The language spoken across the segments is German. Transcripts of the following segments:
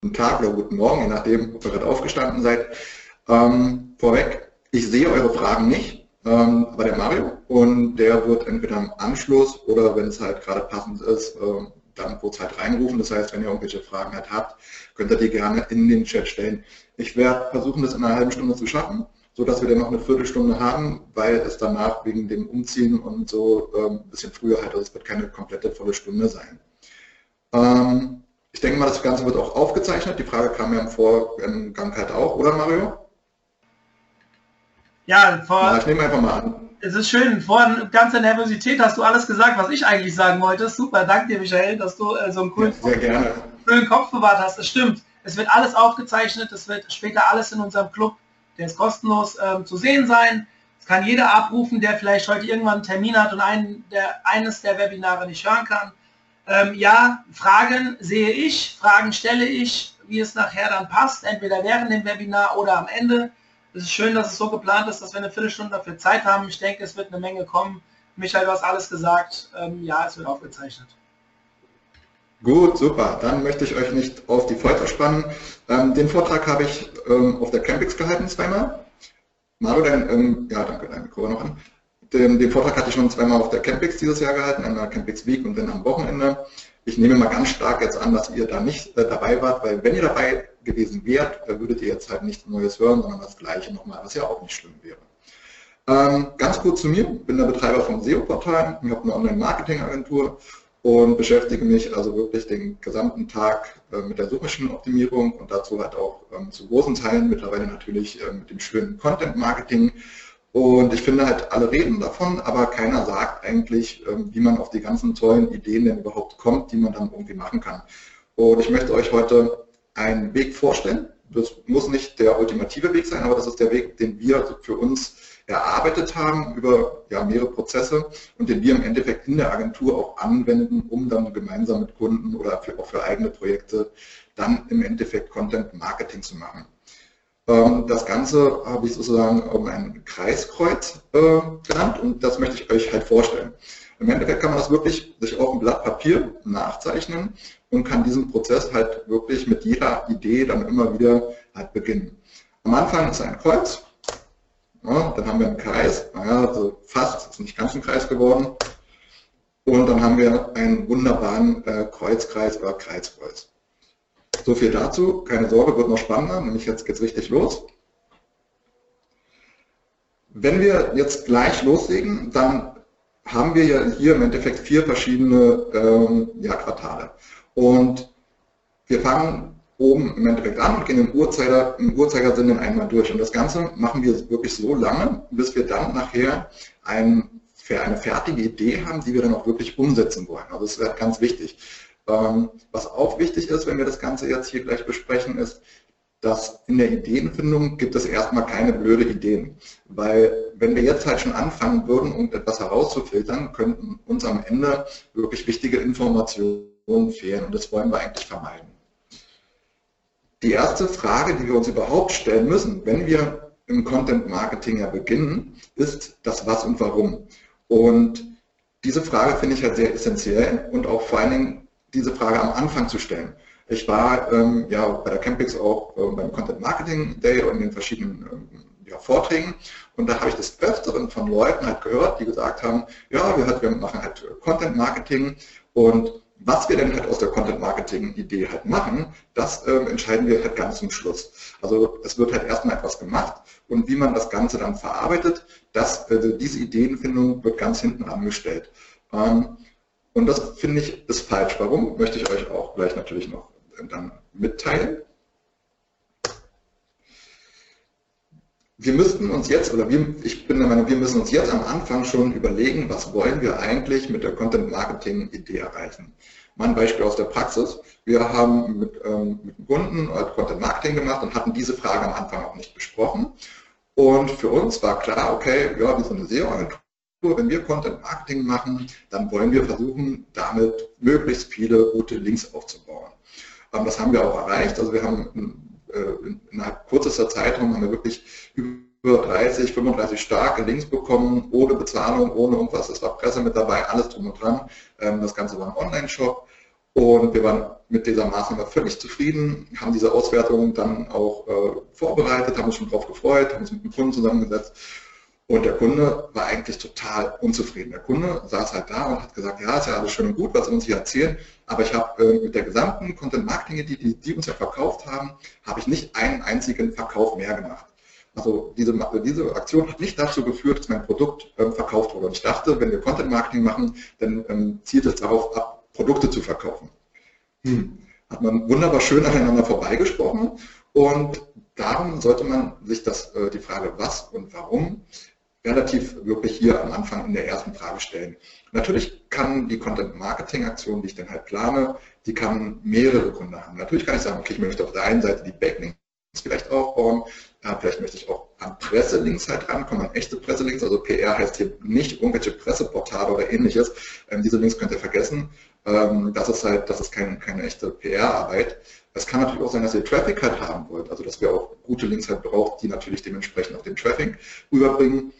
guten Tag oder guten Morgen, je nachdem, ob ihr gerade aufgestanden seid. Ähm, vorweg, ich sehe eure Fragen nicht, ähm, aber der Mario und der wird entweder im Anschluss oder wenn es halt gerade passend ist, äh, dann kurz halt reinrufen. Das heißt, wenn ihr irgendwelche Fragen halt habt, könnt ihr die gerne in den Chat stellen. Ich werde versuchen, das in einer halben Stunde zu schaffen, so dass wir dann noch eine Viertelstunde haben, weil es danach wegen dem Umziehen und so ähm, ein bisschen früher halt, also es wird keine komplette volle Stunde sein. Ich denke mal, das Ganze wird auch aufgezeichnet. Die Frage kam ja im Vorgang halt auch, oder Mario? Ja, vor, ja, ich nehme einfach mal an. Es ist schön, vor ganzer Nervosität hast du alles gesagt, was ich eigentlich sagen wollte. Super, danke dir, Michael, dass du äh, so einen coolen, ja, coolen Kopf bewahrt hast. Es stimmt, es wird alles aufgezeichnet, es wird später alles in unserem Club, der ist kostenlos ähm, zu sehen sein. Es kann jeder abrufen, der vielleicht heute irgendwann einen Termin hat und einen, der, eines der Webinare nicht hören kann. Ähm, ja, Fragen sehe ich, Fragen stelle ich, wie es nachher dann passt, entweder während dem Webinar oder am Ende. Es ist schön, dass es so geplant ist, dass wir eine Viertelstunde dafür Zeit haben. Ich denke, es wird eine Menge kommen. Michael, du hast alles gesagt. Ähm, ja, es wird aufgezeichnet. Gut, super. Dann möchte ich euch nicht auf die Folter spannen. Ähm, den Vortrag habe ich ähm, auf der Campix gehalten zweimal. Mario, dein, ähm, ja, danke, dein Mikro noch an. Den, den, Vortrag hatte ich schon zweimal auf der Campix dieses Jahr gehalten, einmal Campix Week und dann am Wochenende. Ich nehme mal ganz stark jetzt an, dass ihr da nicht äh, dabei wart, weil wenn ihr dabei gewesen wärt, äh, würdet ihr jetzt halt nichts Neues hören, sondern das Gleiche nochmal, was ja auch nicht schlimm wäre. Ähm, ganz kurz zu mir, bin der Betreiber vom SEO-Portal, ich habe eine Online-Marketing-Agentur und beschäftige mich also wirklich den gesamten Tag äh, mit der Suchmaschinenoptimierung und dazu halt auch ähm, zu großen Teilen mittlerweile natürlich äh, mit dem schönen Content-Marketing und ich finde halt, alle reden davon, aber keiner sagt eigentlich, ähm, wie man auf die ganzen tollen Ideen denn überhaupt kommt, die man dann irgendwie machen kann. Und ich möchte euch heute einen Weg vorstellen. Das muss nicht der ultimative Weg sein, aber das ist der Weg, den wir für uns erarbeitet haben über ja, mehrere Prozesse und den wir im Endeffekt in der Agentur auch anwenden, um dann gemeinsam mit Kunden oder für, auch für eigene Projekte dann im Endeffekt Content Marketing zu machen. Ähm, das Ganze habe ich sozusagen ein Kreiskreuz äh, genannt und das möchte ich euch halt vorstellen. Im Endeffekt kann man das wirklich sich auf ein Blatt Papier nachzeichnen und kann diesen Prozess halt wirklich mit jeder Idee dann immer wieder halt beginnen. Am Anfang ist ein Kreuz, ja, dann haben wir einen Kreis, naja, also fast, ist nicht ganz ein Kreis geworden. Und dann haben wir einen wunderbaren äh, Kreuzkreis oder Kreuzkreuz. So viel dazu. Keine Sorge, wird noch spannender, nämlich jetzt geht es richtig los. Wenn wir jetzt gleich loslegen, dann haben wir ja hier im Endeffekt vier verschiedene ähm, ja, Quartale. Und wir fangen oben im Endeffekt an und gehen im, Uhrzeiger, im Uhrzeigersinn einmal durch. Und das Ganze machen wir wirklich so lange, bis wir dann nachher ein, eine fertige Idee haben, die wir dann auch wirklich umsetzen wollen. Also das wäre ganz wichtig. Ähm, was auch wichtig ist, wenn wir das Ganze jetzt hier gleich besprechen, ist, dass in der Ideenfindung gibt es erstmal keine blöde Ideen. Weil wenn wir jetzt halt schon anfangen würden, um etwas herauszufiltern, könnten uns am Ende wirklich wichtige Informationen fehlen und das wollen wir eigentlich vermeiden. Die erste Frage, die wir uns überhaupt stellen müssen, wenn wir im Content Marketing ja beginnen, ist das Was und Warum. Und diese Frage finde ich halt sehr essentiell und auch vor allen Dingen diese Frage am Anfang zu stellen. Ich war ähm, ja bei der Campix auch äh, beim Content Marketing Day und in den verschiedenen ähm, ja, Vorträgen und da habe ich des Öfteren von Leuten halt gehört, die gesagt haben, ja, wir, halt, wir machen halt Content Marketing und was wir denn halt aus der Content Marketing Idee halt machen, das ähm, entscheiden wir halt ganz zum Schluss. Also es wird halt erstmal etwas gemacht und wie man das Ganze dann verarbeitet, das, also diese Ideenfindung wird ganz hinten angestellt. Ähm, und das finde ich ist falsch. Warum, möchte ich euch auch gleich natürlich noch dann mitteilen. Wir müssten uns jetzt, oder wir, ich bin der Meinung, wir müssen uns jetzt am Anfang schon überlegen, was wollen wir eigentlich mit der Content-Marketing-Idee erreichen. Mein Beispiel aus der Praxis. Wir haben mit, ähm, mit Kunden halt Content Marketing gemacht und hatten diese Frage am Anfang auch nicht besprochen. Und für uns war klar, okay, ja, wir sind eine SEO-Agentur, wenn wir Content Marketing machen, dann wollen wir versuchen, damit möglichst viele gute Links aufzubauen. Ähm, das haben wir auch erreicht. Also wir haben äh, innerhalb kürzester Zeitraum haben wir wirklich über 30, 35 starke Links bekommen, ohne Bezahlung, ohne irgendwas. Es war Presse mit dabei, alles drum und dran. Ähm, das Ganze war ein Online-Shop. Und wir waren mit dieser Maßnahme völlig zufrieden, haben diese Auswertung dann auch äh, vorbereitet, haben uns schon darauf gefreut, haben uns mit dem Kunden zusammengesetzt und der Kunde war eigentlich total unzufrieden. Der Kunde saß halt da und hat gesagt, ja, ist ja alles schön und gut, was sie uns hier erzählen, aber ich habe äh, mit der gesamten Content-Marketing, die, die, uns ja verkauft haben, habe ich nicht einen einzigen Verkauf mehr gemacht. Also diese, diese Aktion hat nicht dazu geführt, dass mein Produkt ähm, verkauft wurde. Und ich dachte, wenn wir Content-Marketing machen, dann ähm, zielt es darauf ab, Produkte zu verkaufen. Hm. Hat man wunderbar schön aneinander vorbeigesprochen und darum sollte man sich das, äh, die Frage was und warum relativ wirklich hier am Anfang in der ersten Frage stellen. Natürlich kann die Content-Marketing-Aktion, die ich dann halt plane, die kann mehrere Gründe haben. Natürlich kann ich sagen, okay, ich möchte auf der einen Seite die Backlinks vielleicht aufbauen, ja, vielleicht möchte ich auch an Presselinks halt rankommen, an echte Presselinks, also PR heißt hier nicht irgendwelche Presseportale oder ähnliches. Ähm, diese Links könnt ihr vergessen. Ähm, das ist halt, das ist kein, keine echte PR-Arbeit. Es kann natürlich auch sein, dass ihr Traffic halt haben wollt, also dass wir auch gute Links halt braucht, die natürlich dementsprechend auch den Traffic rüberbringen.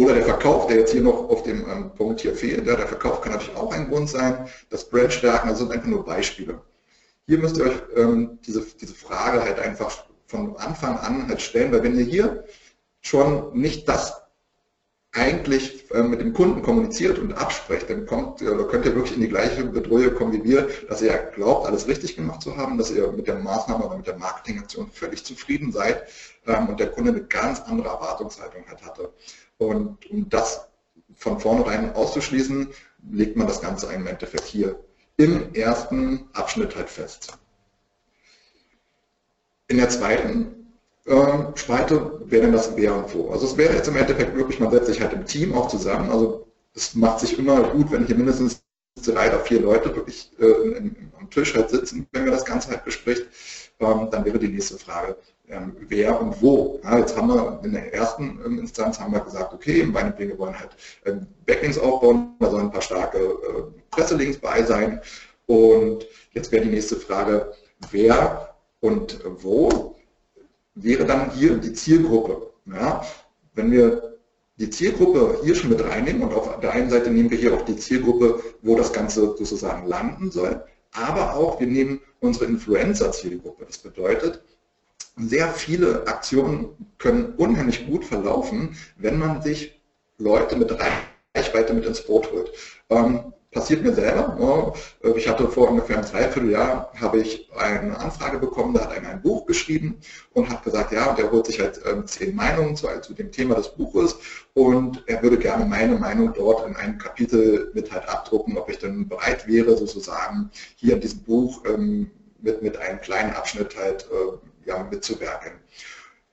Oder der Verkauf, der jetzt hier noch auf dem ähm, Punkt hier fehlt, ja, der Verkauf kann natürlich auch ein Grund sein. Das Brand stärken, also sind einfach nur Beispiele. Hier müsst ihr euch ähm, diese, diese Frage halt einfach von Anfang an halt stellen, weil wenn ihr hier schon nicht das eigentlich äh, mit dem Kunden kommuniziert und absprecht, dann kommt, oder könnt ihr wirklich in die gleiche Bedrohung kommen wie wir, dass ihr glaubt, alles richtig gemacht zu haben, dass ihr mit der Maßnahme oder mit der Marketingaktion völlig zufrieden seid ähm, und der Kunde eine ganz andere Erwartungshaltung halt hatte. Und um das von vornherein auszuschließen, legt man das Ganze im Endeffekt hier im ersten Abschnitt halt fest. In der zweiten ähm, Spalte wäre dann das Wer und Wo. Also es wäre jetzt im Endeffekt wirklich, man setzt sich halt im Team auch zusammen. Also es macht sich immer gut, wenn hier mindestens drei oder vier Leute wirklich äh, am Tisch halt sitzen, wenn wir das Ganze halt bespricht. Dann wäre die nächste Frage, ähm, wer und wo. Jetzt haben wir in der ersten ähm, Instanz haben wir gesagt, okay, meine Dinge wollen halt ähm, Backlinks aufbauen, da sollen ein paar starke Presselinks bei sein. Und jetzt wäre die nächste Frage, wer und wo wäre dann hier die Zielgruppe. Ja, wenn wir die Zielgruppe hier schon mit reinnehmen und auf der einen Seite nehmen wir hier auch die Zielgruppe, wo das Ganze sozusagen landen soll, aber auch wir nehmen unsere Influencer-Zielgruppe. Das bedeutet, sehr viele Aktionen können unheimlich gut verlaufen, wenn man sich Leute mit Reichweite mit ins Boot holt. Ähm, passiert mir selber. Äh, ich hatte vor ungefähr einem Dreivierteljahr habe ich eine Anfrage bekommen, da hat einer ein Buch geschrieben und hat gesagt, ja, der holt sich halt ähm, zehn Meinungen zu, zu dem Thema des Buches und er würde gerne meine Meinung dort in einem Kapitel mit halt abdrucken, ob ich dann bereit wäre, sozusagen hier in diesem Buch ähm, mit, mit einem kleinen Abschnitt halt äh, ja, mitzuwerken.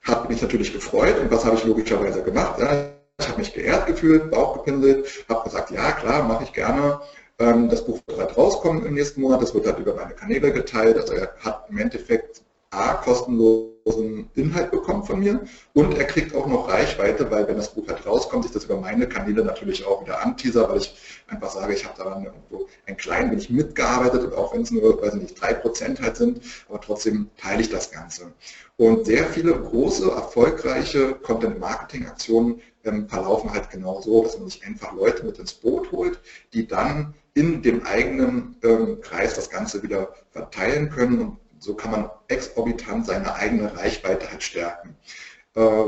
Hat mich natürlich gefreut und was habe ich logischerweise gemacht? Ja, ich habe mich geehrt gefühlt, Bauch gepinselt, habe gesagt, ja klar, mache ich gerne. Ähm, das Buch wird halt rauskommen im nächsten Monat, das wird halt über meine Kanäle geteilt. Also er hat im Endeffekt A, kostenlosen Inhalt bekommen von mir und er kriegt auch noch Reichweite, weil wenn das Buch halt rauskommt, ich das über meine Kanäle natürlich auch wieder anteaser, weil ich einfach sage, ich habe daran irgendwo ein klein wenig mitgearbeitet, auch wenn es nur, weiß nicht, drei Prozent halt sind, aber trotzdem teile ich das Ganze. Und sehr viele große, erfolgreiche Content-Marketing-Aktionen verlaufen halt genau so, dass man sich einfach Leute mit ins Boot holt, die dann in dem eigenen ähm, Kreis das Ganze wieder verteilen können und so kann man exorbitant seine eigene Reichweite halt stärken. Äh,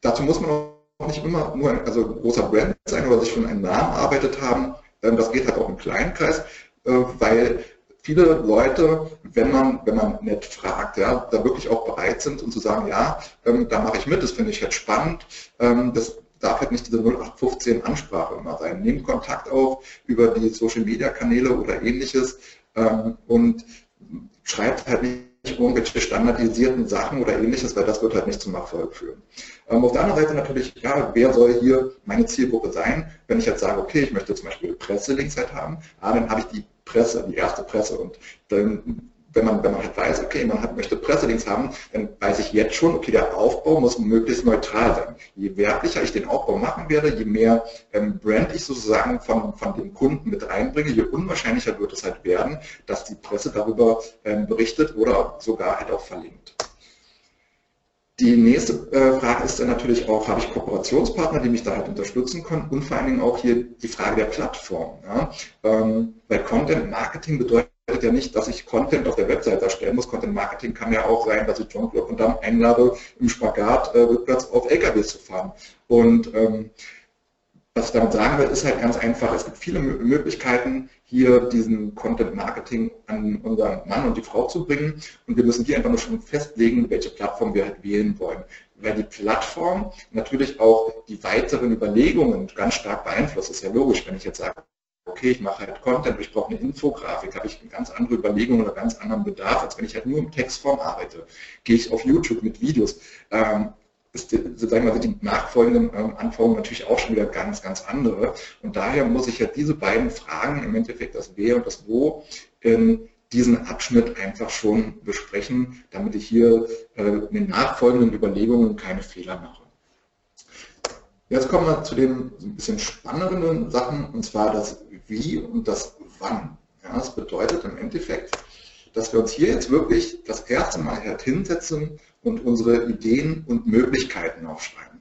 dazu muss man auch nicht immer nur ein also großer Brand sein oder sich schon einen Namen erarbeitet haben. Ähm, das geht halt auch im kleinen Kreis, äh, weil viele Leute, wenn man, wenn man nett fragt, ja, da wirklich auch bereit sind und zu sagen, ja, ähm, da mache ich mit, das finde ich halt spannend. Ähm, das darf halt nicht diese 0815 Ansprache immer sein. Nehmt Kontakt auf über die Social Media Kanäle oder ähnliches ähm, und schreibt halt nicht irgendwelche standardisierten Sachen oder ähnliches, weil das wird halt nicht zum Erfolg führen. Ähm, auf der anderen Seite natürlich, ja, wer soll hier meine Zielgruppe sein? Wenn ich jetzt sage, okay, ich möchte zum Beispiel Presselinks halt haben, ah, dann habe ich die Presse, die erste Presse und dann wenn man, wenn man halt weiß, okay, man hat, möchte Presselinks haben, dann weiß ich jetzt schon, okay, der Aufbau muss möglichst neutral sein. Je wertlicher ich den Aufbau machen werde, je mehr ähm, Brand ich sozusagen von, von dem Kunden mit reinbringe, je unwahrscheinlicher wird es halt werden, dass die Presse darüber ähm, berichtet oder sogar halt auch verlinkt. Die nächste äh, Frage ist dann natürlich auch, habe ich Kooperationspartner, die mich da halt unterstützen können und vor allen Dingen auch hier die Frage der Plattform. Ja? Ähm, weil Content Marketing bedeutet ja nicht, dass ich Content auf der Website erstellen muss. Content Marketing kann ja auch sein, dass ich John Club und dann einlade, im Spagat äh, rückwärts auf LKWs zu fahren. Und ähm, was ich damit sagen will, ist halt ganz einfach, es gibt viele Möglichkeiten, hier diesen Content Marketing an unseren Mann und die Frau zu bringen. Und wir müssen hier einfach nur schon festlegen, welche Plattform wir halt wählen wollen. Weil die Plattform natürlich auch die weiteren Überlegungen ganz stark beeinflusst. Das ist ja logisch, wenn ich jetzt sage, okay, ich mache halt Content, ich brauche eine Infografik, habe ich eine ganz andere Überlegung oder ganz anderen Bedarf, als wenn ich halt nur im Textform arbeite. Gehe ich auf YouTube mit Videos. Ähm, ist, sozusagen mal, sind die nachfolgenden ähm, Anforderungen natürlich auch schon wieder ganz, ganz andere. Und daher muss ich ja diese beiden Fragen, im Endeffekt das Wer und das Wo, in diesen Abschnitt einfach schon besprechen, damit ich hier äh, in den nachfolgenden Überlegungen keine Fehler mache. Jetzt kommen wir zu den ein bisschen spannenderen Sachen, und zwar das Wie und das Wann. Ja, das bedeutet im Endeffekt, dass wir uns hier jetzt wirklich das erste Mal halt hinsetzen und unsere Ideen und Möglichkeiten aufschreiben.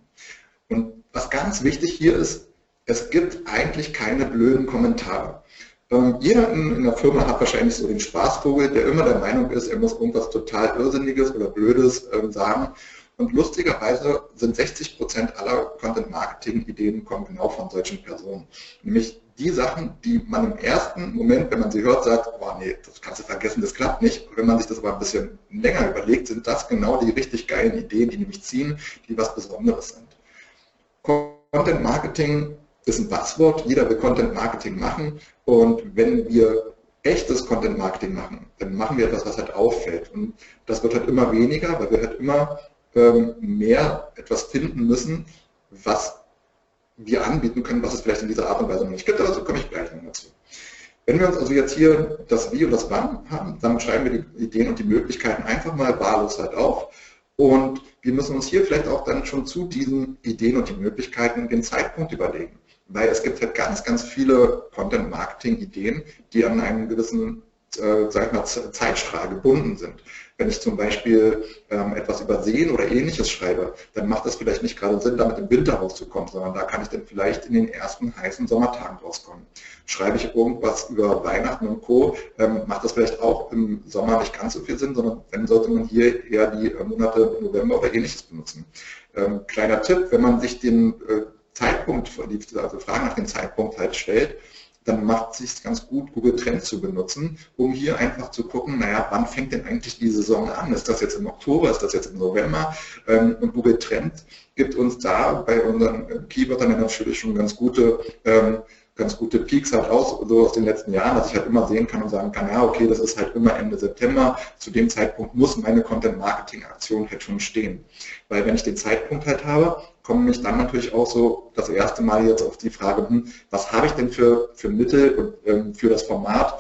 Und was ganz wichtig hier ist, es gibt eigentlich keine blöden Kommentare. Ähm, jeder in, der Firma hat wahrscheinlich so den Spaßvogel, der immer der Meinung ist, er muss irgendwas total Irrsinniges oder Blödes ähm, sagen. Und lustigerweise sind 60% aller Content-Marketing-Ideen kommen genau von solchen Personen. Nämlich die Sachen, die man im ersten Moment, wenn man sie hört, sagt, oh nee, das kannst du vergessen, das klappt nicht. wenn man sich das aber ein bisschen länger überlegt, sind das genau die richtig geilen Ideen, die nämlich ziehen, die was Besonderes sind. Content Marketing ist ein Passwort, jeder will Content Marketing machen und wenn wir echtes Content Marketing machen, dann machen wir etwas, was halt auffällt und das wird halt immer weniger, weil wir halt immer mehr etwas finden müssen, was wir anbieten können, was es vielleicht in dieser Art und Weise noch nicht gibt, aber dazu komme ich gleich noch dazu. Wenn wir uns also jetzt hier das Wie und das Wann haben, dann schreiben wir die Ideen und die Möglichkeiten einfach mal wahllos halt auf und wir müssen uns hier vielleicht auch dann schon zu diesen Ideen und die Möglichkeiten den Zeitpunkt überlegen. Weil es gibt halt ganz, ganz viele Content-Marketing-Ideen, die an einen gewissen äh, sag mal, Zeitstrahl gebunden sind. Wenn ich zum Beispiel ähm, etwas übersehen oder ähnliches schreibe, dann macht es vielleicht nicht gerade Sinn, damit im Winter rauszukommen, sondern da kann ich dann vielleicht in den ersten heißen Sommertagen rauskommen. Schreibe ich irgendwas über Weihnachten und Co., ähm, macht das vielleicht auch im Sommer nicht ganz so viel Sinn, sondern dann sollte man hier eher die äh, Monate November oder ähnliches benutzen. Ähm, kleiner Tipp, wenn man sich den äh, Zeitpunkt, also Fragen nach dem Zeitpunkt halt stellt, dann macht es sich ganz gut, Google Trends zu benutzen, um hier einfach zu gucken, naja, wann fängt denn eigentlich die Saison an? Ist das jetzt im Oktober, ist das jetzt im November? Ähm, und Google Trends gibt uns da bei unseren Keywörtern natürlich schon ganz gute ähm, ganz gute Peaks halt aus, so aus den letzten Jahren, dass ich halt immer sehen kann und sagen kann, ja, okay, das ist halt immer Ende September, zu dem Zeitpunkt muss meine Content-Marketing-Aktion halt schon stehen. Weil wenn ich den Zeitpunkt halt habe, komme mich dann natürlich auch so das erste Mal jetzt auf die Frage, hm, was habe ich denn für, für Mittel und, ähm, für das Format?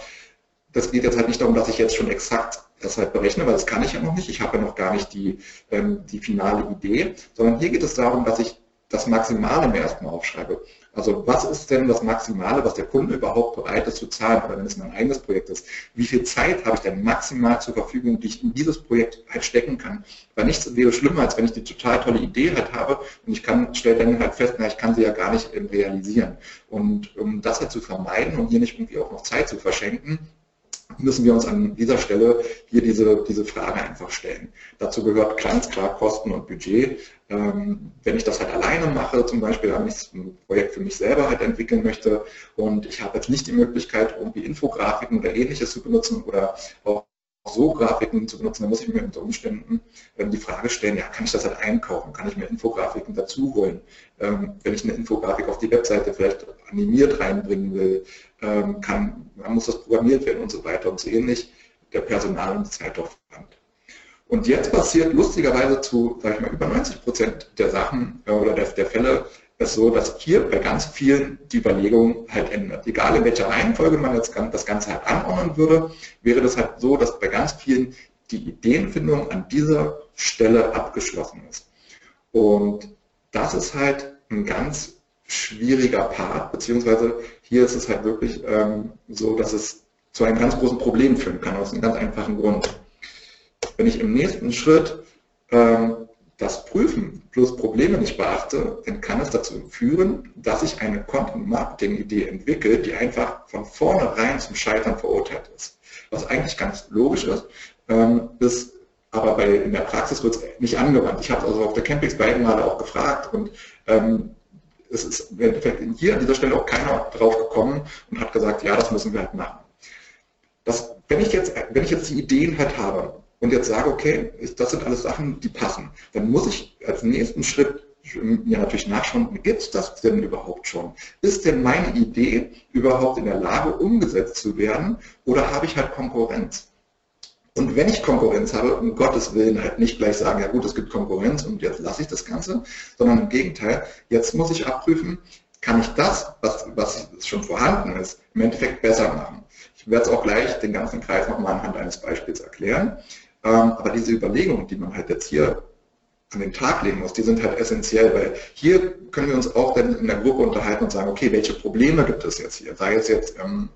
Das geht jetzt halt nicht darum, dass ich jetzt schon exakt das halt berechne, weil das kann ich ja noch nicht. Ich habe ja noch gar nicht die, ähm, die finale Idee, sondern hier geht es darum, dass ich das Maximale mir erstmal aufschreibe. Also was ist denn das Maximale, was der Kunde überhaupt bereit ist zu zahlen, oder wenn es mein eigenes Projekt ist? Wie viel Zeit habe ich denn maximal zur Verfügung, die ich in dieses Projekt halt stecken kann? Weil nichts wäre schlimmer, als wenn ich die total tolle Idee halt habe und ich kann, stelle dann halt fest, na, ich kann sie ja gar nicht realisieren. Und um das halt zu vermeiden und hier nicht irgendwie auch noch Zeit zu verschenken, müssen wir uns an dieser Stelle hier diese, diese Frage einfach stellen. Dazu gehört ganz klar Kosten und Budget. Ähm, wenn ich das halt alleine mache, zum Beispiel, wenn ich ein Projekt für mich selber halt entwickeln möchte und ich habe jetzt nicht die Möglichkeit, irgendwie Infografiken oder ähnliches zu benutzen oder auch so Grafiken zu benutzen, dann muss ich mir unter Umständen ähm, die Frage stellen, ja, kann ich das halt einkaufen? Kann ich mir Infografiken dazu holen? Ähm, wenn ich eine Infografik auf die Webseite vielleicht animiert reinbringen will, kann, muss das programmiert werden und so weiter und so ähnlich, der Personal- und Zeitaufwand. Und jetzt passiert lustigerweise zu, sage ich mal, über 90 Prozent der Sachen äh, oder der, der Fälle es so, dass hier bei ganz vielen die Überlegung halt ändert. Egal in welcher Reihenfolge man jetzt das Ganze halt anordnen würde, wäre das halt so, dass bei ganz vielen die Ideenfindung an dieser Stelle abgeschlossen ist. Und das ist halt ein ganz schwieriger Part, beziehungsweise hier ist es halt wirklich ähm, so, dass es zu einem ganz großen Problem führen kann, aus einem ganz einfachen Grund. Wenn ich im nächsten Schritt ähm, das Prüfen plus Probleme nicht beachte, dann kann es dazu führen, dass ich eine Content-Marketing-Idee entwickle, die einfach von vornherein zum Scheitern verurteilt ist. was eigentlich ganz logisch ist, ähm, ist aber bei, in der Praxis wird es nicht angewandt. Ich habe also auf der Campings beiden Male auch gefragt und ähm, es ist im Endeffekt hier an dieser Stelle auch keiner drauf gekommen und hat gesagt, ja, das müssen wir halt machen. Das, wenn, ich jetzt, wenn ich jetzt die Ideen halt habe und jetzt sage, okay, das sind alles Sachen, die passen, dann muss ich als nächsten Schritt mir natürlich nachschauen, gibt es das denn überhaupt schon? Ist denn meine Idee überhaupt in der Lage, umgesetzt zu werden oder habe ich halt Konkurrenz? Und wenn ich Konkurrenz habe, um Gottes Willen halt nicht gleich sagen, ja gut, es gibt Konkurrenz und jetzt lasse ich das Ganze, sondern im Gegenteil, jetzt muss ich abprüfen, kann ich das, was, was schon vorhanden ist, im Endeffekt besser machen. Ich werde es auch gleich den ganzen Kreis nochmal anhand eines Beispiels erklären. Ähm, aber diese Überlegungen, die man halt jetzt hier an den Tag legen muss, die sind halt essentiell, weil hier können wir uns auch dann in der Gruppe unterhalten und sagen, okay, welche Probleme gibt es jetzt hier? Sei es jetzt ähm,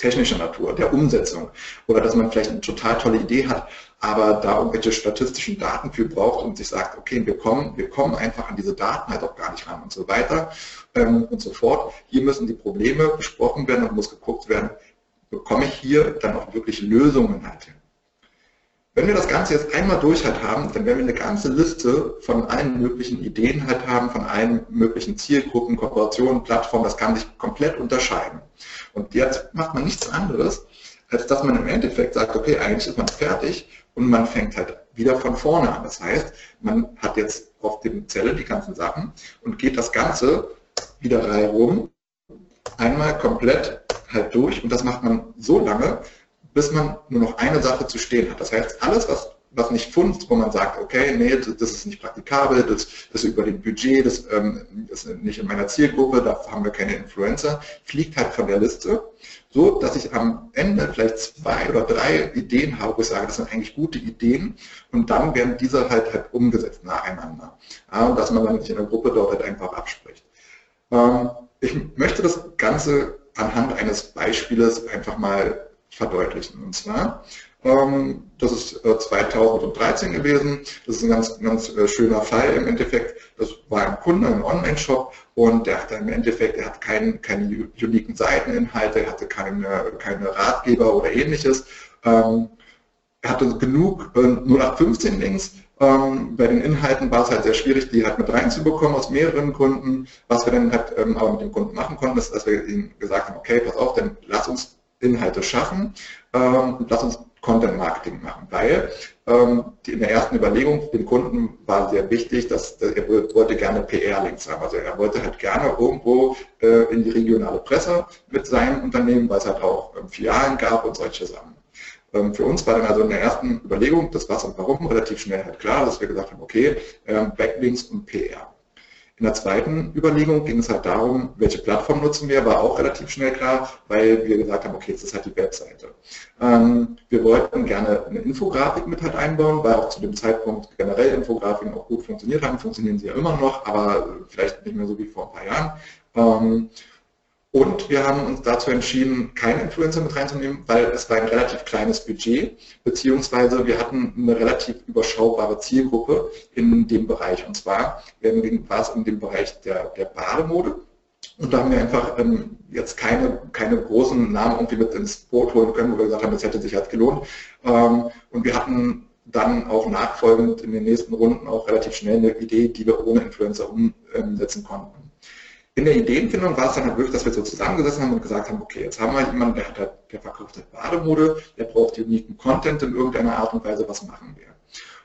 technischer Natur, der Umsetzung oder dass man vielleicht eine total tolle Idee hat, aber da irgendwelche statistischen Daten für braucht und sich sagt, okay, wir kommen, wir kommen einfach an diese Daten halt auch gar nicht ran und so weiter ähm, und so fort. Hier müssen die Probleme besprochen werden und muss geguckt werden, bekomme ich hier dann auch wirklich Lösungen halt hin. Wenn wir das Ganze jetzt einmal durch halt haben, dann werden wir eine ganze Liste von allen möglichen Ideen halt haben, von allen möglichen Zielgruppen, Kooperationen, Plattformen, das kann sich komplett unterscheiden. Und jetzt macht man nichts anderes, als dass man im Endeffekt sagt, okay, eigentlich ist man fertig und man fängt halt wieder von vorne an. Das heißt, man hat jetzt auf dem Zelle die ganzen Sachen und geht das Ganze wieder reihum einmal komplett halt durch und das macht man so lange, bis man nur noch eine Sache zu stehen hat. Das heißt, alles, was, was nicht funzt, wo man sagt, okay, nee, das ist nicht praktikabel, das, ist über dem Budget, das, ähm, ist nicht in meiner Zielgruppe, da haben wir keine Influencer, fliegt halt von der Liste, so dass ich am Ende vielleicht zwei oder drei Ideen habe, wo ich sage, das sind eigentlich gute Ideen und dann werden diese halt halt umgesetzt nacheinander. Ja, dass man dann nicht in der Gruppe dort halt einfach abspricht. Ähm, ich möchte das Ganze anhand eines Beispieles einfach mal verdeutlichen. Und zwar, ähm, das ist äh, 2013 gewesen, das ist ein ganz, ganz äh, schöner Fall im Endeffekt. Das war ein Kunde im Online-Shop und der hatte im Endeffekt, er hat kein, keine uniken Seiteninhalte, er hatte keine, keine Ratgeber oder ähnliches. Ähm, er hatte genug äh, 0815 Links, ähm, bei den Inhalten war es halt sehr schwierig, die halt mit reinzubekommen aus mehreren Gründen. Was wir dann halt aber mit dem Kunden machen konnten, ist, dass wir ihm gesagt haben, okay, pass auf, dann lass uns Inhalte schaffen ähm, lass uns Content Marketing machen, weil ähm, die, in der ersten Überlegung dem Kunden war sehr wichtig, dass, dass er wollte gerne PR-Links haben. Also er wollte halt gerne irgendwo äh, in die regionale Presse mit seinem Unternehmen, weil es halt auch ähm, Filialen gab und solche Sachen. Ähm, für uns war dann also in der ersten Überlegung, das was und warum, relativ schnell halt klar, dass wir gesagt haben, okay, ähm, Backlinks und PR. In der zweiten Überlegung ging es halt darum, welche Plattform nutzen wir, war auch relativ schnell klar, weil wir gesagt haben, okay, jetzt ist halt die Webseite. Ähm, wir wollten gerne eine Infografik mit halt einbauen, weil auch zu dem Zeitpunkt generell Infografiken auch gut funktioniert haben, funktionieren sie ja immer noch, aber vielleicht nicht mehr so wie vor ein paar Jahren. Und wir haben uns dazu entschieden, keine Influencer mit reinzunehmen, weil es war ein relativ kleines Budget, beziehungsweise wir hatten eine relativ überschaubare Zielgruppe in dem Bereich. Und zwar war es in dem Bereich der, der Bademode. Und da haben wir einfach ähm, jetzt keine, keine großen Namen irgendwie mit ins Boot holen können, wo wir gesagt haben, das hätte sich halt gelohnt. Ähm, und wir hatten dann auch nachfolgend in den nächsten Runden auch relativ schnell eine Idee, die wir ohne Influencer umsetzen konnten. In der Ideenfindung war es dann halt wirklich, dass wir so zusammengesessen haben und gesagt haben, okay, jetzt haben wir jemanden, der, hat, der verkauft halt Bademode, der braucht uniken Content in irgendeiner Art und Weise, was machen wir?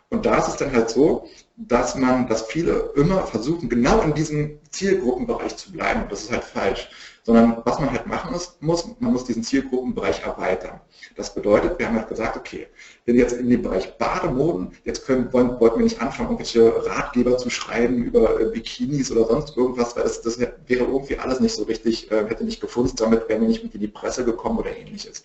Und da ist es dann halt so, dass man, dass viele immer versuchen, genau in diesem Zielgruppenbereich zu bleiben. Und das ist halt falsch sondern was man halt machen muss, man muss diesen Zielgruppenbereich erweitern. Das bedeutet, wir haben halt gesagt, okay, wenn jetzt in dem Bereich Bademoden, jetzt können, wollen, wollten wir nicht anfangen, irgendwelche Ratgeber zu schreiben über äh, Bikinis oder sonst irgendwas, weil das, das wäre irgendwie alles nicht so richtig, äh, hätte nicht gefunzt, damit wären wir nicht in die Presse gekommen oder ähnliches.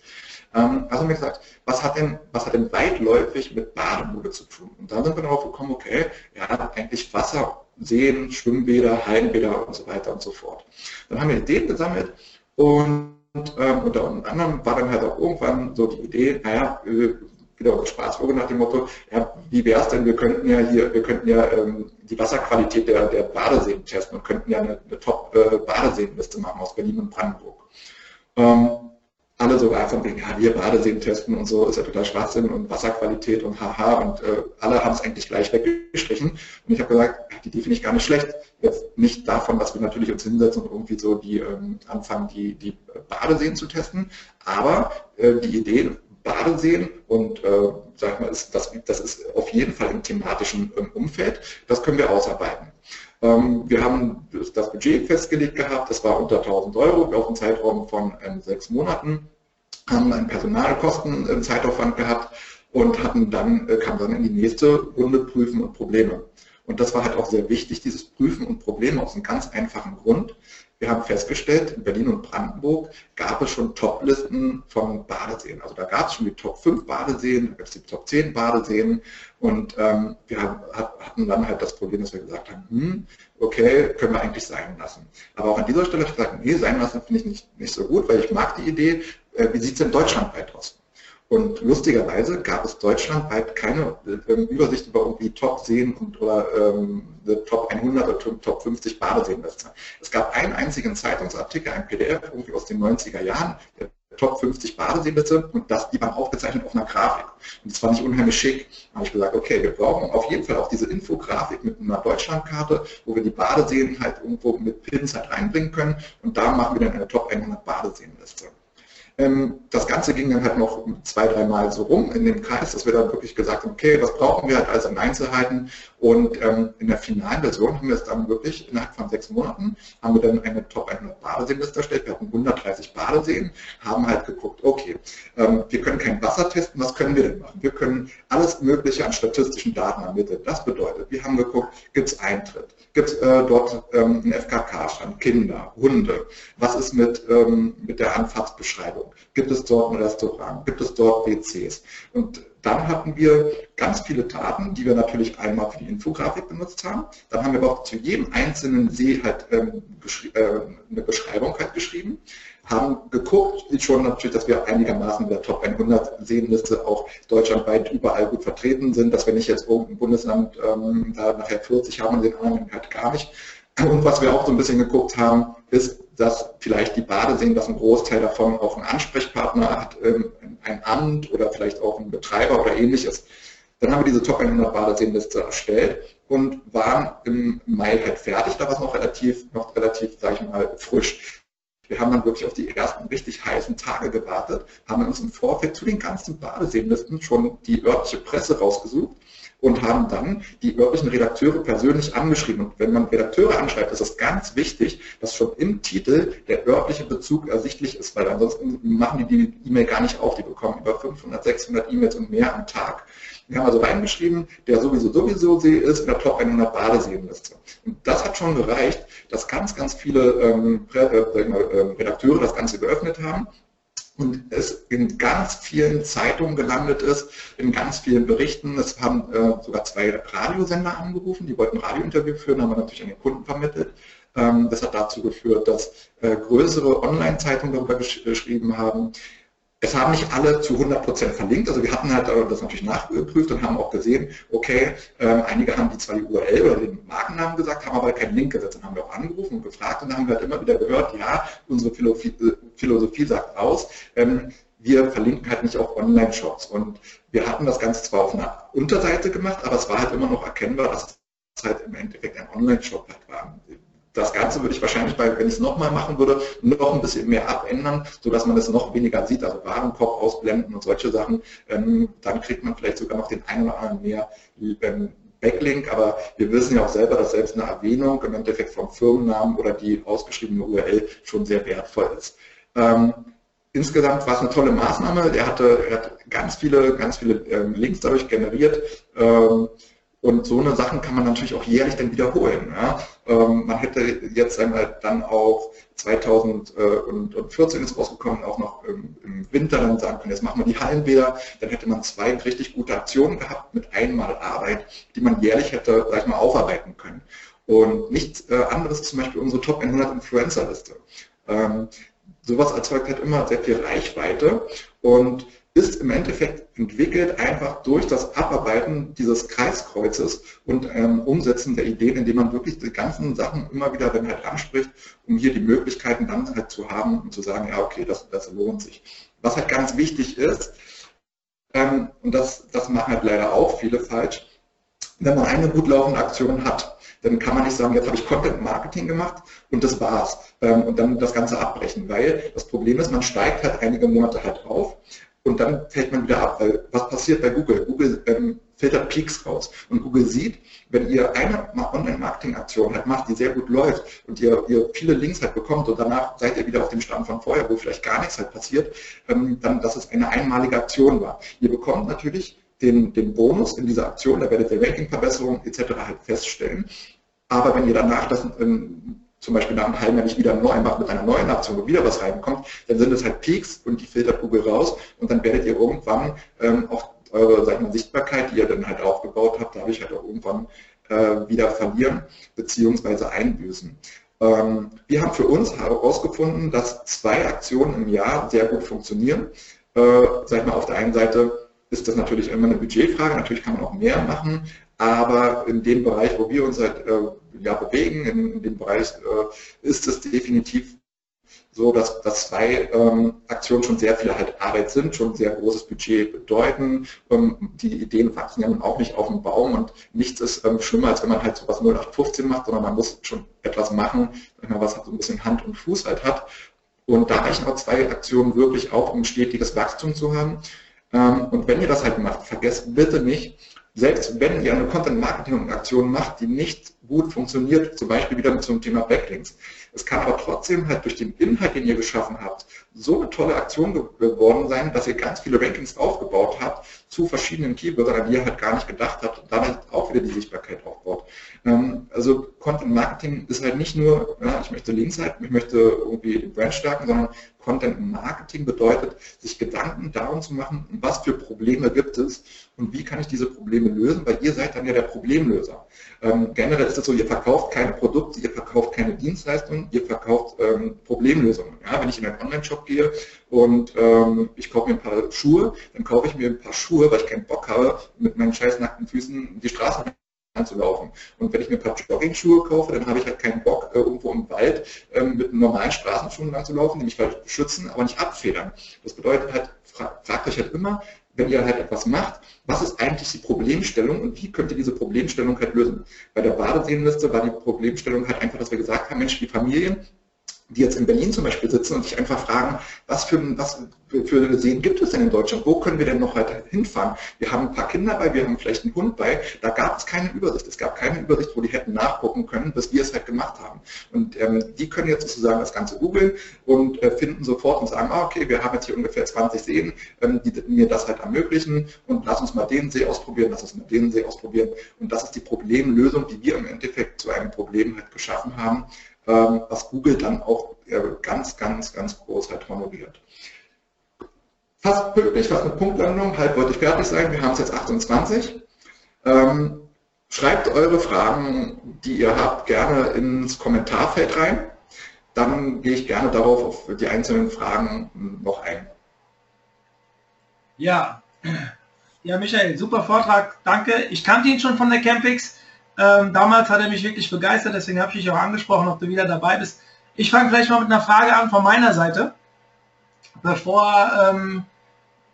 Also haben wir gesagt, was hat denn, was hat denn weitläufig mit Bademode zu tun? Und dann sind wir darauf gekommen, okay, ja, eigentlich Wasser Seen, Schwimmbäder, Hallenbäder und so weiter und so fort. Dann haben wir Ideen gesammelt und ähm, unter anderem war dann halt auch irgendwann so die Idee, naja, äh, wieder unser Spaßvogel nach dem Motto, ja, wie wäre es denn, wir könnten ja hier, wir könnten ja ähm, die Wasserqualität der, der Badeseen testen und könnten ja eine, eine Top-Badeseenliste äh, machen aus Berlin und Brandenburg. Ähm, so war von wegen, ja, wir Badeseen testen und so, ist ja total Schwachsinn und Wasserqualität und haha und äh, alle haben es eigentlich gleich weggestrichen. Und ich habe gesagt, die Idee finde ich gar nicht schlecht. Jetzt nicht davon, dass wir natürlich uns hinsetzen und irgendwie so die ähm, anfangen, die, die Badeseen zu testen, aber äh, die Idee, Badeseen und äh, sag mal, ist, das, das ist auf jeden Fall im thematischen ähm, Umfeld, das können wir ausarbeiten. Ähm, wir haben das Budget festgelegt gehabt, das war unter 1000 Euro auf einen Zeitraum von ähm, sechs Monaten, haben einen Personalkosten im Zeitaufwand gehabt und hatten dann, äh, kam dann in die nächste Runde Prüfen und Probleme. Und das war halt auch sehr wichtig, dieses Prüfen und Probleme aus einem ganz einfachen Grund. Wir haben festgestellt, in Berlin und Brandenburg gab es schon Top-Listen von Badeseen. Also da gab es schon die Top 5 Badeseen, da gab es die Top 10 Badeseen und ähm, wir haben, hatten dann halt das Problem, dass wir gesagt haben, hm, okay, können wir eigentlich sein lassen. Aber auch an dieser Stelle habe ich gesagt, nee, sein lassen finde ich nicht, nicht so gut, weil ich mag die Idee, äh, wie sieht es denn deutschlandweit aus? Und lustigerweise gab es deutschlandweit keine ähm, Übersicht über irgendwie Top-Seen und oder ähm, Top 100 oder Top 50 Badeseenwestern. Es gab einen einzigen Zeitungsartikel, ein PDF irgendwie aus den 90er Jahren, der Top 50 Badeseenplätze und das, die waren aufgezeichnet auf einer Grafik. Und das fand ich unheimlich schick. Da habe ich gesagt, okay, wir brauchen auf jeden Fall auch diese Infografik mit einer Deutschlandkarte, wo wir die Badeseen halt irgendwo mit Pins halt reinbringen können und da machen wir dann eine Top 100 Badeseenliste. Ähm, das Ganze ging dann halt noch zwei, dreimal so rum in dem Kreis, dass wir dann wirklich gesagt haben, okay, was brauchen wir halt also in Einzelheiten und ähm, in der finalen Version haben wir es dann wirklich innerhalb von sechs Monaten, haben wir dann eine Top 100 Badeseenliste erstellt, wir hatten 130 Badeseen, haben halt geguckt, okay, ähm, wir können kein Wasser testen, was können wir denn machen? Wir können alles mögliche an statistischen Daten ermitteln. Das bedeutet, wir haben geguckt, gibt es Eintritt, gibt es äh, dort einen FKK-Stand, Kinder, Hunde, was ist mit, mit der Anfahrtsbeschreibung? Gibt es dort ein Restaurant? Gibt es dort WCs? Und dann hatten wir ganz viele Daten, die wir natürlich einmal für die Infografik benutzt haben. Dann haben wir aber auch zu jedem einzelnen See halt ähm, äh, eine Beschreibung halt geschrieben, haben geguckt, schon natürlich, dass wir einigermaßen in der Top 100 Seenliste auch deutschlandweit überall gut vertreten sind, dass wir nicht jetzt irgendein Bundesland ähm, da nachher 40 haben und den anderen halt gar nicht. Und was wir auch so ein bisschen geguckt haben, ist, dass vielleicht die Badeseen, dass ein Großteil davon auch einen Ansprechpartner hat, ähm, ein Amt oder vielleicht auch ein Betreiber oder ähnliches. Dann haben wir diese Top 100 Badeseenliste erstellt und waren im Mai halt fertig. Da war es noch relativ, noch relativ, sage ich mal, frisch. Wir haben dann wirklich auf die ersten richtig heißen Tage gewartet, haben uns im Vorfeld zu den ganzen Badeseenlisten schon die örtliche Presse rausgesucht und haben dann die örtlichen Redakteure persönlich angeschrieben. Und wenn man Redakteure anschreibt, ist es ganz wichtig, dass schon im Titel der örtliche Bezug ersichtlich ist, weil ansonsten machen die die E-Mail gar nicht auf. Die bekommen über 500, 600 E-Mails und mehr am Tag. Wir haben also reingeschrieben, der sowieso sowieso See ist der Top 100 Badeseenliste. Und das hat schon gereicht, dass ganz, ganz viele ähm, äh, ähm, Redakteure das Ganze geöffnet haben und es in ganz vielen Zeitungen gelandet ist, in ganz vielen Berichten. Es haben äh, sogar zwei Radiosender angerufen, die wollten ein Radiointerview führen, haben wir natürlich an den Kunden vermittelt. Ähm, das hat dazu geführt, dass äh, größere Online-Zeitungen darüber gesch geschrieben haben. Es haben nicht alle zu 100% verlinkt, also wir hatten halt äh, das natürlich nachgeprüft und haben auch gesehen, okay, äh, einige haben die zwar die URL oder den Markennamen gesagt, haben aber keinen Link gesetzt. Dann haben wir auch angerufen und gefragt und dann haben wir halt immer wieder gehört, ja, unsere Philosophie, Philosophie sagt aus, ähm, wir verlinken halt nicht auf Online-Shops. Und wir hatten das Ganze zwar auf einer Unterseite gemacht, aber es war halt immer noch erkennbar, dass es halt im Endeffekt ein Online-Shop halt war das Ganze würde ich wahrscheinlich, bei, wenn ich es nochmal machen würde, noch ein bisschen mehr abändern, sodass man es noch weniger sieht, also Warenkorb ausblenden und solche Sachen. Ähm, dann kriegt man vielleicht sogar noch den einen oder anderen mehr ähm, Backlink, aber wir wissen ja auch selber, dass selbst eine Erwähnung im Endeffekt vom Firmennamen oder die ausgeschriebene URL schon sehr wertvoll ist. Ähm, insgesamt war es eine tolle Maßnahme. Er hatte, er hat ganz viele, ganz viele Links dadurch generiert. Und so eine Sachen kann man natürlich auch jährlich dann wiederholen. Ja. Ähm, man hätte jetzt einmal dann auch 2014 ist rausgekommen, auch noch im, im, Winter dann sagen können, jetzt machen wir die Hallenbäder, dann hätte man zwei richtig gute Aktionen gehabt mit einmal Arbeit, die man jährlich hätte, sag ich mal, aufarbeiten können. Und nichts äh, anderes zum Beispiel unsere Top 100 Influencer-Liste. Ähm, sowas erzeugt halt immer sehr viel Reichweite und ist im Endeffekt entwickelt einfach durch das Abarbeiten dieses Kreiskreuzes und ähm, Umsetzen der Ideen, indem man wirklich die ganzen Sachen immer wieder dann halt anspricht, um hier die Möglichkeiten dann halt zu haben und zu sagen, ja okay, das, das lohnt sich. Was halt ganz wichtig ist, ähm, und das, das machen halt leider auch viele falsch, wenn man eine gut laufende Aktion hat, dann kann man nicht sagen, jetzt habe ich Content Marketing gemacht und das war's. Ähm, und dann das Ganze abbrechen, weil das Problem ist, man steigt halt einige Monate halt auf und dann fällt man wieder ab, weil was passiert bei Google? Google ähm, filtert Peaks raus und Google sieht, wenn ihr eine Online-Marketing-Aktion halt macht, die sehr gut läuft und ihr, ihr viele Links halt bekommt und danach seid ihr wieder auf dem Stand von vorher, wo vielleicht gar nichts halt passiert, ähm, dann, dass es eine einmalige Aktion war. Ihr bekommt natürlich den, den Bonus in dieser Aktion, da werdet ihr Ranking-Verbesserungen etc. halt feststellen, aber wenn ihr danach das ähm, zum Beispiel nach einem halben Jahr nicht wieder neu macht mit einer neuen Aktion, wo wieder was reinkommt, dann sind es halt Peaks und die filtert Google raus und dann werdet ihr irgendwann ähm, auch eure sag mal, Sichtbarkeit, die ihr dann halt aufgebaut habt, dadurch halt auch irgendwann äh, wieder verlieren bzw. einbüßen. Ähm, wir haben für uns herausgefunden, dass zwei Aktionen im Jahr sehr gut funktionieren. Äh, sag mal, auf der einen Seite ist das natürlich immer eine Budgetfrage, natürlich kann man auch mehr machen, aber in dem Bereich, wo wir uns halt äh, ja, bewegen, in, dem Bereich äh, ist es definitiv so, dass, dass zwei ähm, Aktionen schon sehr viel halt Arbeit sind, schon sehr großes Budget bedeuten. Ähm, die Ideen wachsen ja nun auch nicht auf dem Baum und nichts ist ähm, schlimmer, als wenn man halt sowas 0815 macht, sondern man muss schon etwas machen, was halt so ein bisschen Hand und Fuß halt hat. Und da reichen auch zwei Aktionen wirklich auch, um stetiges Wachstum zu haben. Ähm, und wenn ihr das halt macht, vergesst bitte nicht, selbst wenn ihr eine Content-Marketing-Aktion macht, die nicht gut funktioniert, zum Beispiel wieder zum Thema Backlinks, es kann aber trotzdem halt durch den Inhalt, den ihr geschaffen habt, so eine tolle Aktion geworden sein, dass ihr ganz viele Rankings aufgebaut habt zu verschiedenen Keywords, an die ihr halt gar nicht gedacht habt und damit auch wieder die Sichtbarkeit aufbaut. Ähm, also Content Marketing ist halt nicht nur, ich möchte Links halten, ich möchte irgendwie den Brand stärken, sondern Content Marketing bedeutet, sich Gedanken darum zu machen, was für Probleme gibt es und wie kann ich diese Probleme lösen, weil ihr seid dann ja der Problemlöser. Ähm, generell ist es so, ihr verkauft keine Produkte, ihr verkauft keine Dienstleistungen, ihr verkauft ähm, Problemlösungen. Wenn ich in einen Online-Shop gehe und ähm, ich kaufe mir ein paar Schuhe, dann kaufe ich mir ein paar Schuhe, weil ich keinen Bock habe, mit meinen scheiß nackten Füßen die Straße anzulaufen. Und wenn ich mir ein paar Jogging-Schuhe kaufe, dann habe ich halt keinen Bock, äh, irgendwo im Wald ähm, mit normalen Straßenschuhen anzulaufen, mich halt schützen, aber nicht abfedern. Das bedeutet halt, fragt euch halt immer, wenn ihr halt etwas macht, was ist eigentlich die Problemstellung und wie könnt ihr diese Problemstellung halt lösen? Bei der Badesehenliste war die Problemstellung halt einfach, dass wir gesagt haben, Mensch, die Familien, die jetzt in Berlin zum Beispiel sitzen und sich einfach fragen, was für, was für Seen gibt es denn in Deutschland? Wo können wir denn noch weiter hinfahren? Wir haben ein paar Kinder bei, wir haben vielleicht einen Hund bei. Da gab es keine Übersicht. Es gab keine Übersicht, wo die hätten nachgucken können, bis wir es halt gemacht haben. Und ähm, die können jetzt sozusagen das Ganze googeln und äh, finden sofort und sagen, ah, okay, wir haben jetzt hier ungefähr 20 Seen, ähm, die mir das halt ermöglichen und lass uns mal den See ausprobieren, lass uns mal den See ausprobieren. Und das ist die Problemlösung, die wir im Endeffekt zu einem Problem halt geschaffen haben, was Google dann auch äh, ganz, ganz, ganz groß halt honoriert. Fast pünktlich, fast eine Punktlandung, halb wollte ich fertig sein, wir haben es jetzt 28. Ähm, schreibt eure Fragen, die ihr habt, gerne ins Kommentarfeld rein. Dann gehe ich gerne darauf auf die einzelnen Fragen noch ein. Ja, ja Michael, super Vortrag, danke. Ich kannte ihn schon von der Campix. Ähm, damals hat er mich wirklich begeistert, deswegen habe ich dich auch angesprochen, ob du wieder dabei bist. Ich fange vielleicht mal mit einer Frage an von meiner Seite, bevor ähm,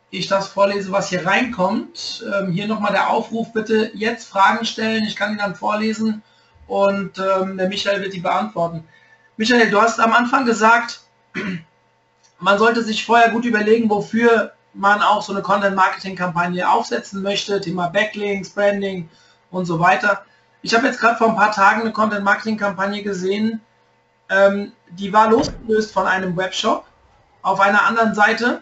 ich das vorlese, was hier reinkommt. Ähm, hier nochmal der Aufruf, bitte jetzt Fragen stellen. Ich kann die dann vorlesen und ähm, der Michael wird die beantworten. Michael, du hast am Anfang gesagt, man sollte sich vorher gut überlegen, wofür man auch so eine Content-Marketing-Kampagne aufsetzen möchte, Thema Backlinks, Branding und so weiter. Ich habe jetzt gerade vor ein paar Tagen eine Content-Marketing-Kampagne gesehen, ähm, die war losgelöst von einem Webshop auf einer anderen Seite,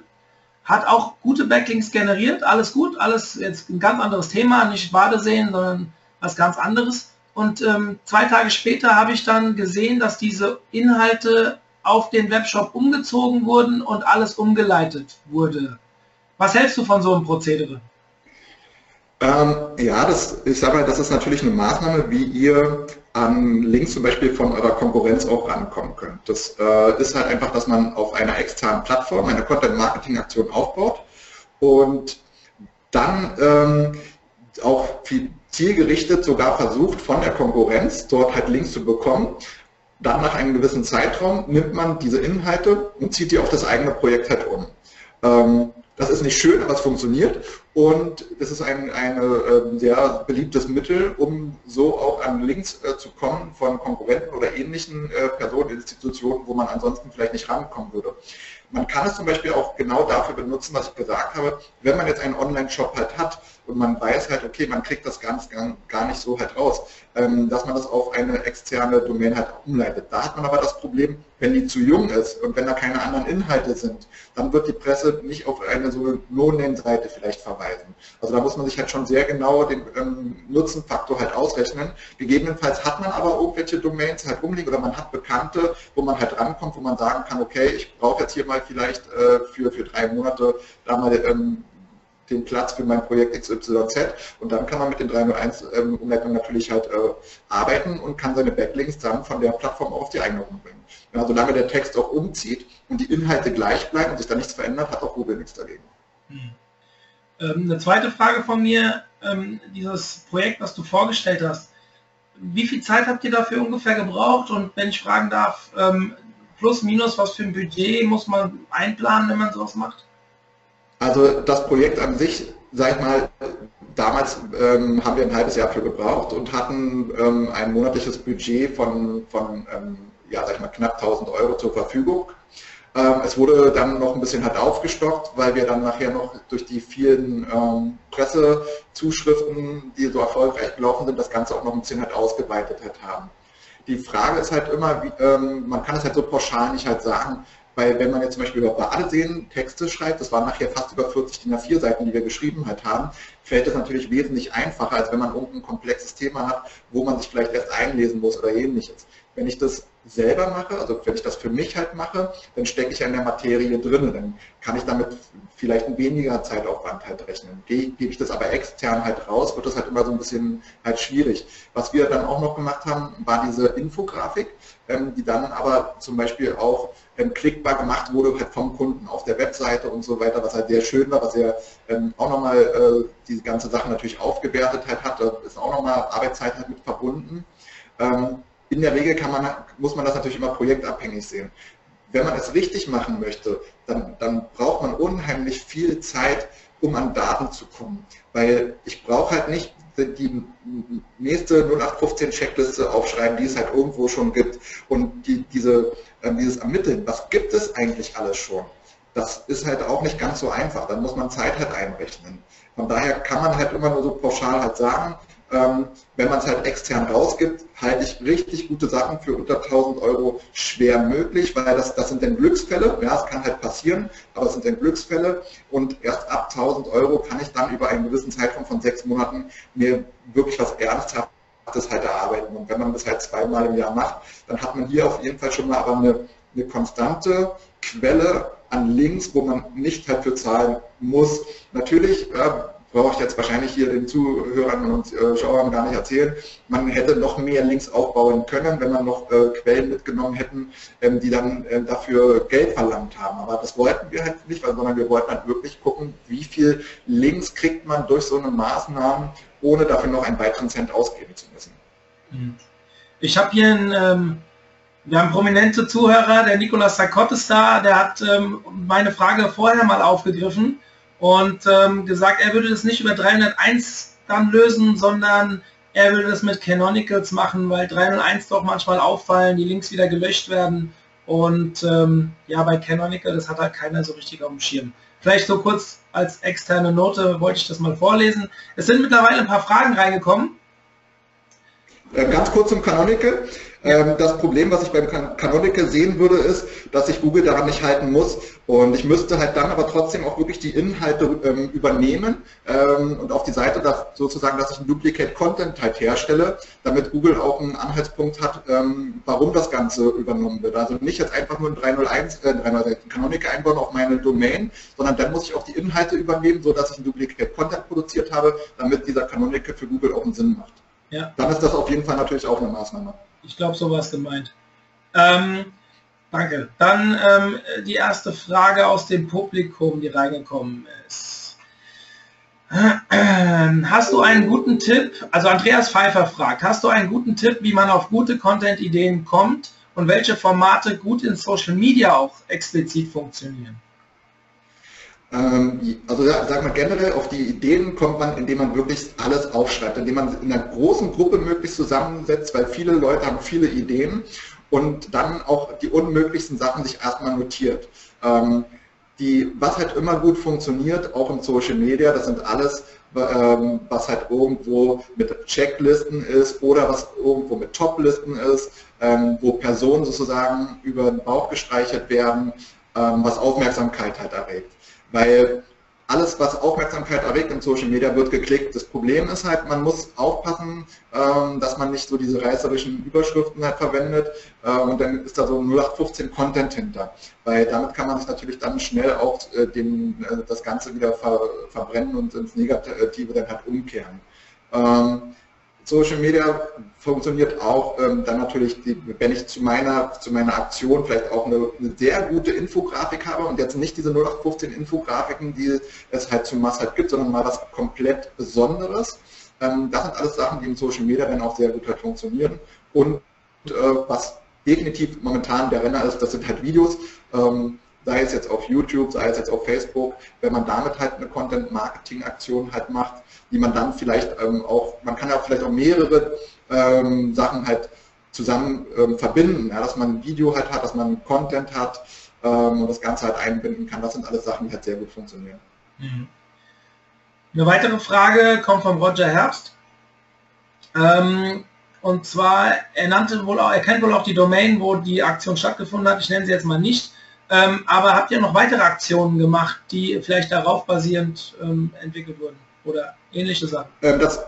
hat auch gute Backlinks generiert, alles gut, alles jetzt ein ganz anderes Thema, nicht Badeseen, sondern was ganz anderes. Und ähm, zwei Tage später habe ich dann gesehen, dass diese Inhalte auf den Webshop umgezogen wurden und alles umgeleitet wurde. Was hältst du von so einem Prozedere? Ähm, ja, das, ich sage mal, das ist natürlich eine Maßnahme, wie ihr an Links zum Beispiel von eurer Konkurrenz auch rankommen könnt. Das äh, ist halt einfach, dass man auf einer externen Plattform eine Content-Marketing-Aktion aufbaut und dann ähm, auch viel zielgerichtet sogar versucht, von der Konkurrenz dort halt Links zu bekommen. Dann nach einem gewissen Zeitraum nimmt man diese Inhalte und zieht die auf das eigene Projekt halt um. Ähm, das ist nicht schön, aber es funktioniert und es ist ein eine, äh, sehr beliebtes Mittel, um so auch an Links äh, zu kommen von Konkurrenten oder ähnlichen äh, Personen, Institutionen, wo man ansonsten vielleicht nicht rankommen würde. Man kann es zum Beispiel auch genau dafür benutzen, was ich gesagt habe, wenn man jetzt einen Online-Shop halt hat und man weiß halt, okay, man kriegt das ganz gar nicht so halt raus, ähm, dass man das auf eine externe Domain halt umleitet. Da hat man aber das Problem, wenn die zu jung ist und wenn da keine anderen Inhalte sind, dann wird die Presse nicht auf eine so No-Name-Seite vielleicht verweisen. Also da muss man sich halt schon sehr genau den ähm, Nutzenfaktor halt ausrechnen. Gegebenenfalls hat man aber irgendwelche Domains halt umliegen oder man hat Bekannte, wo man halt rankommt, wo man sagen kann, okay, ich brauche jetzt hier mal vielleicht äh, für, für drei Monate da mal ähm, den Platz für mein Projekt XYZ und dann kann man mit den 301-Umleitungen ähm, natürlich halt äh, arbeiten und kann seine Backlinks dann von der Plattform auf die eigene umbringen. Ja, solange der Text auch umzieht und die Inhalte gleich bleiben und sich da nichts verändert, hat auch Google nichts dagegen. Hm. Ähm, eine zweite Frage von mir, ähm, dieses Projekt, was du vorgestellt hast, wie viel Zeit habt ihr dafür ungefähr gebraucht und wenn ich fragen darf, plus, minus, was für ein Budget muss man einplanen, wenn man sowas macht? Also das Projekt an sich, sag ich mal, damals ähm, haben wir ein halbes Jahr für gebraucht und hatten ähm, ein monatliches Budget von, von ähm, ja, sag ich mal, knapp 1000 Euro zur Verfügung. Ähm, es wurde dann noch ein bisschen halt aufgestockt, weil wir dann nachher noch durch die vielen ähm, Pressezuschriften, die so erfolgreich gelaufen sind, das Ganze auch noch ein bisschen halt ausgeweitet halt haben. Die Frage ist halt immer, wie, ähm, man kann es halt so pauschal nicht halt sagen, weil wenn man jetzt zum Beispiel über Badeseen Texte schreibt, das waren nachher fast über 40 DIN A4 Seiten, die wir geschrieben halt haben, fällt es natürlich wesentlich einfacher, als wenn man irgendein komplexes Thema hat, wo man sich vielleicht erst einlesen muss oder ähnliches. Wenn ich das selber mache, also wenn ich das für mich halt mache, dann stecke ich in der Materie drin, dann kann ich damit vielleicht ein weniger Zeitaufwand halt rechnen. Gebe ich das aber extern halt raus, wird das halt immer so ein bisschen halt schwierig. Was wir dann auch noch gemacht haben, war diese Infografik, die dann aber zum Beispiel auch ähm, klickbar gemacht wurde halt vom Kunden auf der Webseite und so weiter, was halt sehr schön war, was er ähm, auch nochmal äh, die ganze Sache natürlich aufgewertet halt hat, ist auch nochmal Arbeitszeit halt mit verbunden. In der Regel man, muss man das natürlich immer projektabhängig sehen. Wenn man es richtig machen möchte, dann, dann braucht man unheimlich viel Zeit, um an Daten zu kommen. Weil ich brauche halt nicht die nächste 0815 Checkliste aufschreiben, die es halt irgendwo schon gibt. Und die, diese, äh, dieses Ermitteln, was gibt es eigentlich alles schon, das ist halt auch nicht ganz so einfach. Dann muss man Zeit halt einrechnen. Von daher kann man halt immer nur so pauschal halt sagen, ähm, wenn man es halt extern rausgibt, halte ich richtig gute Sachen für unter 1000 Euro schwer möglich, weil das, das sind dann Glücksfälle, ja, es kann halt passieren, aber es sind dann Glücksfälle und erst ab 1000 Euro kann ich dann über einen gewissen Zeitraum von sechs Monaten mir wirklich was Ernsthaftes halt erarbeiten. Und wenn man das halt zweimal im Jahr macht, dann hat man hier auf jeden Fall schon mal aber eine, eine konstante Quelle an Links, wo man nicht halt für zahlen muss. Natürlich, ja, brauche ich jetzt wahrscheinlich hier den Zuhörern und äh, Schauern gar nicht erzählen. Man hätte noch mehr Links aufbauen können, wenn man noch äh, Quellen mitgenommen hätten, ähm, die dann äh, dafür Geld verlangt haben. Aber das wollten wir halt nicht, sondern wir wollten halt wirklich gucken, wie viel Links kriegt man durch so eine Maßnahme, ohne dafür noch einen weiteren Cent ausgeben zu müssen. Mhm. Ich habe hier einen, ähm, wir haben prominente Zuhörer, der Nikolaus Sarkot ist da, der hat ähm, meine Frage vorher mal aufgegriffen und ähm, gesagt, er würde das nicht über 301 dann lösen, sondern er würde das mit Canonicals machen, weil 301 doch manchmal auffallen, die Links wieder gelöscht werden und ähm, ja, bei Canonical, das hat halt keiner so richtig auf dem Schirm. Vielleicht so kurz als externe Note wollte ich das mal vorlesen. Es sind mittlerweile ein paar Fragen reingekommen. Äh, ganz kurz zum Canonical. Ähm, das Problem, was ich beim Canonical sehen würde, ist, dass sich Google daran nicht halten muss. Und ich müsste halt dann aber trotzdem auch wirklich die Inhalte ähm, übernehmen ähm, und auf die Seite sozusagen, dass ich ein Duplicate Content halt herstelle, damit Google auch einen Anhaltspunkt hat, warum das Ganze übernommen wird. Also nicht jetzt einfach nur ein 301, äh, 301 Canonical einbauen auf meine Domain, sondern dann muss ich auch die Inhalte übernehmen, sodass ich ein Duplicate Content produziert habe, damit dieser Canonical für Google auch einen Sinn macht. Ja. Dann ist das auf jeden Fall natürlich auch eine Maßnahme. Ich glaube, so war es gemeint. Ähm, danke. Dann ähm, die erste Frage aus dem Publikum, die reingekommen ist. Hast du einen guten Tipp, also Andreas Pfeiffer fragt, hast du einen guten Tipp, wie man auf gute Content-Ideen kommt und welche Formate gut in Social Media auch explizit funktionieren? Ähm, also sag mal generell, auf die Ideen kommt man, indem man wirklich alles aufschreibt, indem man in einer großen Gruppe möglichst zusammensetzt, weil viele Leute haben viele Ideen und dann auch die unmöglichsten Sachen sich erstmal notiert. Ähm, die, was halt immer gut funktioniert, auch in Social Media, das sind alles, ähm, was halt irgendwo mit Checklisten ist oder was irgendwo mit Toplisten ist, wo Personen sozusagen über den Bauch gestreichelt werden, was Aufmerksamkeit halt erregt. Weil alles, was Aufmerksamkeit erregt im Social Media, wird geklickt. Das Problem ist halt, man muss aufpassen, ähm, dass man nicht so diese reißerischen Überschriften halt verwendet äh, und dann ist da so 0815 Content hinter. Weil damit kann man sich natürlich dann schnell auch äh, den, äh, das Ganze wieder ver, verbrennen und ins Negative dann halt umkehren. Social Media funktioniert auch ähm, dann natürlich, die, wenn ich zu meiner, zu meiner Aktion vielleicht auch eine, eine, sehr gute Infografik habe und jetzt nicht diese 0815 Infografiken, die es halt zu Mass halt gibt, sondern mal was komplett Besonderes. Ähm, das sind alles Sachen, die im Social Media dann auch sehr gut halt funktionieren. Und äh, was definitiv momentan der Renner ist, das sind halt Videos. Ähm, sei es jetzt auf YouTube, sei es jetzt auf Facebook, wenn man damit halt eine Content-Marketing-Aktion halt macht, die man dann vielleicht ähm, auch, man kann ja vielleicht auch mehrere ähm, Sachen halt zusammen ähm, verbinden, ja, dass man ein Video halt hat, dass man Content hat ähm, und das Ganze halt einbinden kann. Das sind alles Sachen, die halt sehr gut funktionieren. Mhm. Eine weitere Frage kommt von Roger Herbst. Ähm, und zwar, er nannte wohl auch, er kennt wohl auch die Domain, wo die Aktion stattgefunden hat. Ich nenne sie jetzt mal nicht. Ähm, aber habt ihr noch weitere Aktionen gemacht, die vielleicht darauf basierend ähm, entwickelt wurden oder ähnliche Sachen? Ähm, das,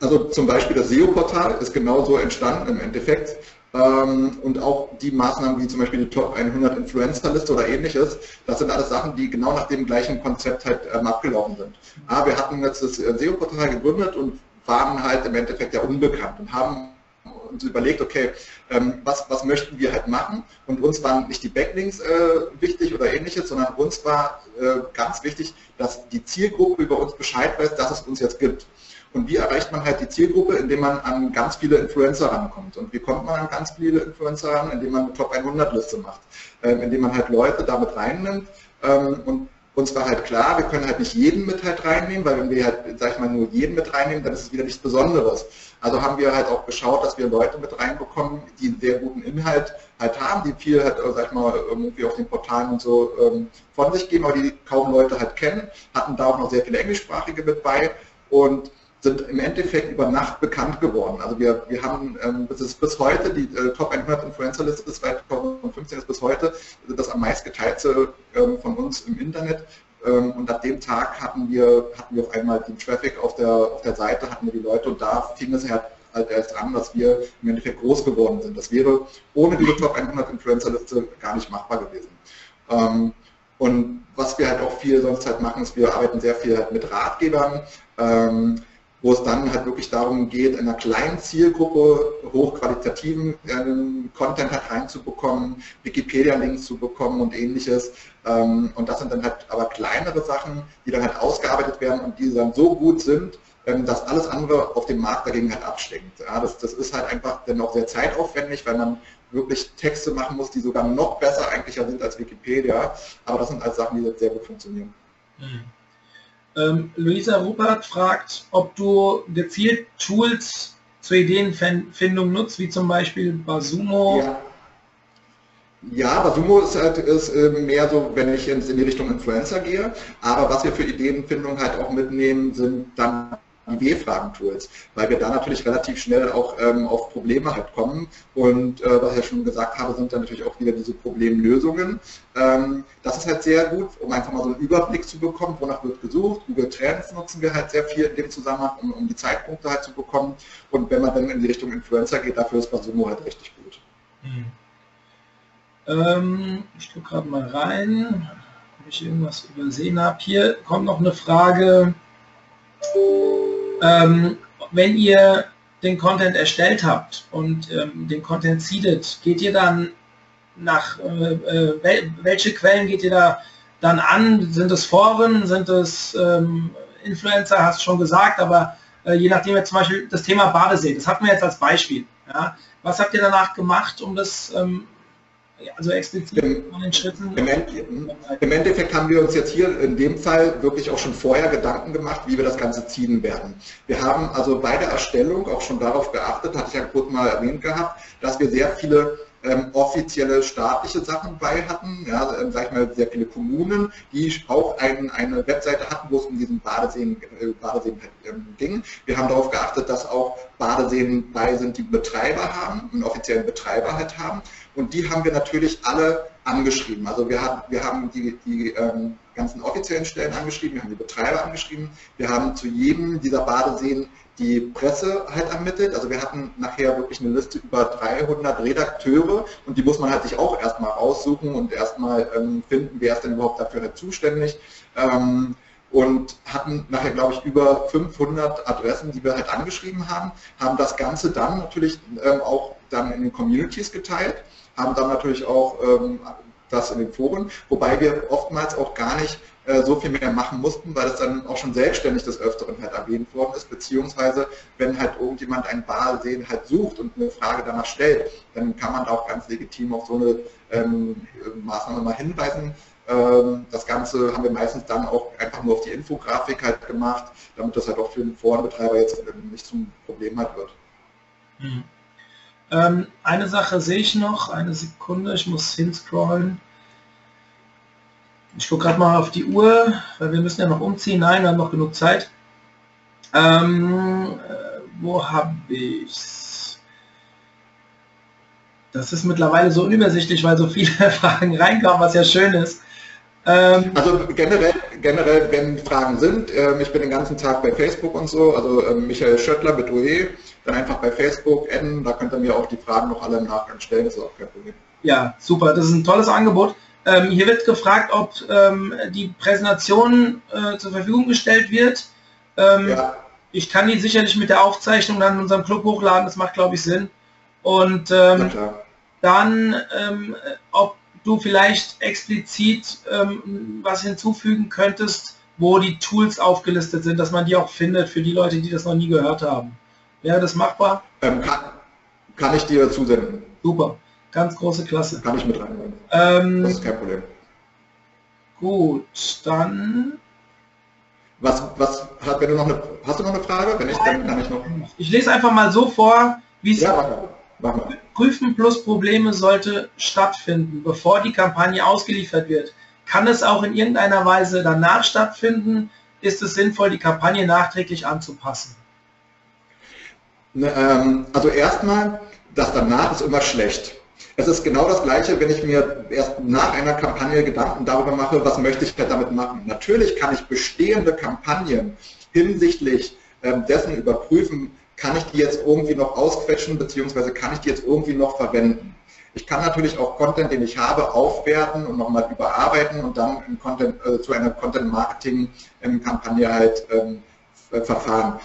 also zum Beispiel das SEO-Portal ist genauso entstanden im Endeffekt. Ähm, und auch die Maßnahmen wie zum Beispiel die Top 100 Influencer-Liste oder ähnliches, das sind alles Sachen, die genau nach dem gleichen Konzept halt ähm, abgelaufen sind. Aber wir hatten jetzt das äh, SEO-Portal gegründet und waren halt im Endeffekt ja unbekannt und haben uns überlegt, okay, ähm, was, was möchten wir halt machen? Und uns waren nicht die Backlinks äh, wichtig oder ähnliches, sondern uns war äh, ganz wichtig, dass die Zielgruppe über uns Bescheid weiß, dass es uns jetzt gibt. Und wie erreicht man halt die Zielgruppe, indem man an ganz viele Influencer rankommt? Und wie kommt man an ganz viele Influencer ran? Indem man eine Top 100 Liste macht, ähm, indem man halt Leute damit reinnimmt ähm, und uns war halt klar, wir können halt nicht jeden mit halt reinnehmen, weil wenn wir halt, sag ich mal, nur jeden mit reinnehmen, dann ist es wieder nichts Besonderes. Also haben wir halt auch geschaut, dass wir Leute mit reinbekommen, die einen sehr guten Inhalt halt haben, die viel halt, sag ich mal, irgendwie auf den Portalen und so ähm, von sich geben, aber die kaum Leute halt kennen, hatten da auch noch sehr viele Englischsprachige mit bei und sind im Endeffekt über Nacht bekannt geworden. Also wir, wir haben, ähm, das ist bis heute, die äh, Top 100 Influencer-Liste bis 2015 ist bis heute das am meist geteilte ähm, von uns im Internet. Ähm, und ab dem Tag hatten wir, hatten wir auf einmal den Traffic auf der, auf der Seite, hatten wir die Leute und da fing es halt, halt erst an, dass wir im Endeffekt groß geworden sind. Das wäre ohne diese Top 100 Influencer-Liste gar nicht machbar gewesen. Ähm, und was wir halt auch viel sonst halt machen, ist, wir arbeiten sehr viel halt mit Ratgebern. Wo es dann halt wirklich darum geht, in einer kleinen Zielgruppe hochqualitativen äh, Content halt reinzubekommen, Wikipedia-Links zu bekommen und ähnliches. Ähm, und das sind dann halt aber kleinere Sachen, die dann halt ausgearbeitet werden und die dann so gut sind, ähm, dass alles andere auf dem Markt dagegen halt abstinkt. Ja, das, das ist halt einfach dann auch sehr zeitaufwendig, weil man wirklich Texte machen muss, die sogar noch besser eigentlich sind als Wikipedia. Aber das sind alles Sachen, die jetzt sehr gut funktionieren. Mhm. Ähm, Luisa Rupert fragt, ob du gezielt Tools zur Ideenfindung nutzt, wie zum Beispiel Basumo. Ja. Ja, Basumo ist, halt, ist äh, mehr so, wenn ich in die Richtung Influencer gehe. Aber was wir für Ideenfindung halt auch mitnehmen, sind dann W-Fragen-Tools, weil wir da natürlich relativ schnell auch ähm, auf Probleme halt kommen. Und äh, was ich ja schon gesagt habe, sind dann natürlich auch wieder diese Problemlösungen. Ähm, das ist halt sehr gut, um einfach mal so einen Überblick zu bekommen, wonach wird gesucht. Google Trends nutzen wir halt sehr viel in dem Zusammenhang, um, um die Zeitpunkte halt zu bekommen. Und wenn man dann in die Richtung Influencer geht, dafür ist Basumo halt richtig gut. Mhm. Ähm, ich gucke gerade mal rein, ob ich irgendwas übersehen habe. Hier kommt noch eine Frage. Ähm, wenn ihr den Content erstellt habt und ähm, den Content seedet, geht ihr dann nach, äh, äh welche Quellen geht ihr da dann an? Sind es Foren? Sind es ähm, Influencer, hast schon gesagt, aber äh, je nachdem jetzt zum Beispiel das Thema Badesee, das hatten wir jetzt als Beispiel. Ja. Was habt ihr danach gemacht, um das ähm, also explizit Im, von den Schritten? Im, Im, Endeffekt haben wir uns jetzt hier in dem Fall wirklich auch schon vorher Gedanken gemacht, wie wir das Ganze ziehen werden. Wir haben also bei der Erstellung auch schon darauf geachtet, hatte ich ja kurz mal erwähnt gehabt, dass wir sehr viele ähm, offizielle staatliche Sachen bei hatten, ja, ähm, sag ich mal, sehr viele Kommunen, die auch ein, eine Webseite hatten, wo es um diesen Badeseen, äh, Badeseen ähm, ging. Wir haben darauf geachtet, dass auch Badeseen bei sind, die Betreiber haben, einen offiziellen Betreiber halt haben. Und die haben wir natürlich alle angeschrieben. Also wir haben, wir haben die, die ähm, ganzen offiziellen Stellen angeschrieben, wir haben die Betreiber angeschrieben, wir haben zu jedem dieser Badeseen die Presse halt ermittelt. Also wir hatten nachher wirklich eine Liste über 300 Redakteure und die muss man halt sich auch erstmal raussuchen und erstmal ähm, finden, wer ist denn überhaupt dafür nicht zuständig. Ähm, und hatten nachher, glaube ich, über 500 Adressen, die wir halt angeschrieben haben, haben das Ganze dann natürlich ähm, auch dann in den Communities geteilt, haben dann natürlich auch ähm, das in den Foren, wobei wir oftmals auch gar nicht äh, so viel mehr machen mussten, weil es dann auch schon selbstständig des Öfteren halt erwähnt worden ist, beziehungsweise wenn halt irgendjemand ein Barsehen halt sucht und eine Frage danach stellt, dann kann man auch ganz legitim auf so eine ähm, Maßnahme mal hinweisen. Ähm, das Ganze haben wir meistens dann auch einfach nur auf die Infografik halt gemacht, damit das halt auch für den Forenbetreiber jetzt nicht zum Problem halt wird. Mhm. Ähm, eine Sache sehe ich noch, eine Sekunde, ich muss hinscrollen. Ich gucke gerade mal auf die Uhr, weil wir müssen ja noch umziehen. Nein, wir haben noch genug Zeit. Ähm, äh, wo habe ich Das ist mittlerweile so unübersichtlich, weil so viele Fragen reinkommen, was ja schön ist. Ähm, also generell, generell, wenn Fragen sind, äh, ich bin den ganzen Tag bei Facebook und so, also äh, Michael Schöttler mit OE, dann einfach bei Facebook adden, da könnt ihr mir auch die Fragen noch alle im Nachgang stellen, das ist auch kein Problem. Ja, super, das ist ein tolles Angebot. Ähm, hier wird gefragt, ob ähm, die Präsentation äh, zur Verfügung gestellt wird. Ähm, ja. Ich kann die sicherlich mit der Aufzeichnung dann in unserem Club hochladen, das macht glaube ich Sinn. Und ähm, dann, ähm, ob du vielleicht explizit ähm, was hinzufügen könntest, wo die Tools aufgelistet sind, dass man die auch findet für die Leute, die das noch nie gehört haben. Wäre das machbar? kann, kann ich dir zusenden. Super. Ganz große Klasse. Kann ich mit reinnehmen. Ähm, das ist kein Problem. Gut, dann. Was, was hat, wenn du noch eine, hast du noch eine Frage? Wenn nicht, dann kann ich noch. Ich lese einfach mal so vor, wie es ja, Prüfen plus Probleme sollte stattfinden, bevor die Kampagne ausgeliefert wird. Kann es auch in irgendeiner Weise danach stattfinden? Ist es sinnvoll, die Kampagne nachträglich anzupassen? Ne, ähm, also erstmal, das danach ist immer schlecht. Es ist genau das Gleiche, wenn ich mir erst nach einer Kampagne Gedanken darüber mache, was möchte ich damit machen. Natürlich kann ich bestehende Kampagnen hinsichtlich ähm, dessen überprüfen, kann ich die jetzt irgendwie noch ausquetschen, beziehungsweise kann ich die jetzt irgendwie noch verwenden. Ich kann natürlich auch Content, den ich habe, aufwerten und nochmal überarbeiten und dann Content, äh, zu einer Content-Marketing-Kampagne halt ähm, verfahren.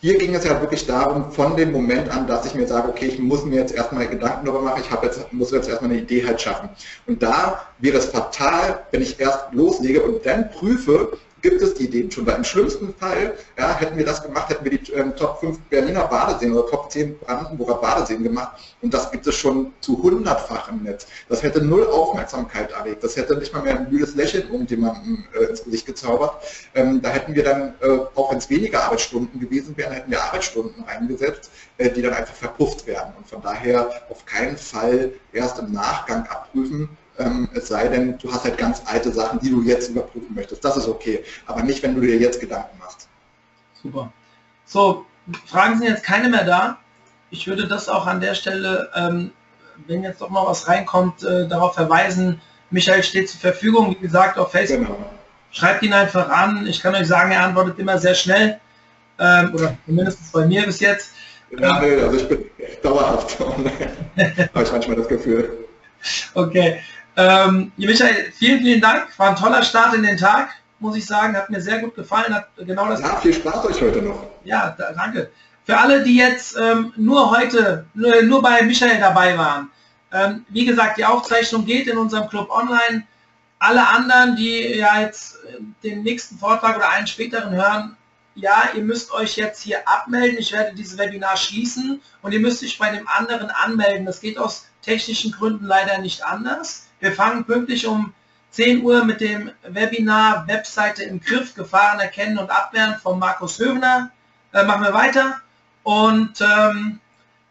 Hier ging es ja wirklich darum, von dem Moment an, dass ich mir sage, okay, ich muss mir jetzt erstmal Gedanken darüber machen, ich jetzt, muss jetzt erstmal eine Idee halt schaffen. Und da wäre es fatal, wenn ich erst loslege und dann prüfe, gibt es die Ideen schon. Weil im schlimmsten Fall ja, hätten wir das gemacht, hätten wir die ähm, Top 5 Berliner Badeseen oder Top 10 Brandenburger Badeseen gemacht und das gibt es schon zu hundertfach im Netz. Das hätte null Aufmerksamkeit erregt. Das hätte nicht mal mehr ein müdes Lächeln irgendjemandem äh, ins Gesicht gezaubert. Ähm, da hätten wir dann, äh, auch wenn es weniger Arbeitsstunden gewesen wären, hätten wir Arbeitsstunden eingesetzt, äh, die dann einfach verpufft werden. Und von daher auf keinen Fall erst im Nachgang abprüfen, ähm, es sei denn, du hast halt ganz alte Sachen, die du jetzt überprüfen möchtest. Das ist okay, aber nicht, wenn du dir jetzt Gedanken machst. Super. So, Fragen sind jetzt keine mehr da. Ich würde das auch an der Stelle, ähm, wenn jetzt doch mal was reinkommt, äh, darauf verweisen. Michael steht zur Verfügung, wie gesagt, auf Facebook. Genau. Schreibt ihn einfach an. Ich kann euch sagen, er antwortet immer sehr schnell. Ähm, oder zumindest bei mir bis jetzt. Ja, nee, also ich bin dauerhaft. Habe ich manchmal das Gefühl. Okay. Ähm, Michael, vielen, vielen Dank. War ein toller Start in den Tag, muss ich sagen. Hat mir sehr gut gefallen. Hat genau das. Ja, viel Spaß euch heute noch. Ja, da, danke. Für alle, die jetzt ähm, nur heute, nur, nur, bei Michael dabei waren. Ähm, wie gesagt, die Aufzeichnung geht in unserem Club online. alle anderen, die ja jetzt den nächsten Vortrag oder einen späteren hören, ja, ihr müsst euch jetzt hier abmelden. Ich werde dieses Webinar schließen und ihr müsst euch bei dem anderen anmelden. Das geht aus technischen Gründen leider nicht anders. Wir fangen pünktlich um 10 Uhr mit dem Webinar Webseite im Griff, Gefahren erkennen und abwehren von Markus Höhner. Äh, machen wir weiter. Und ähm,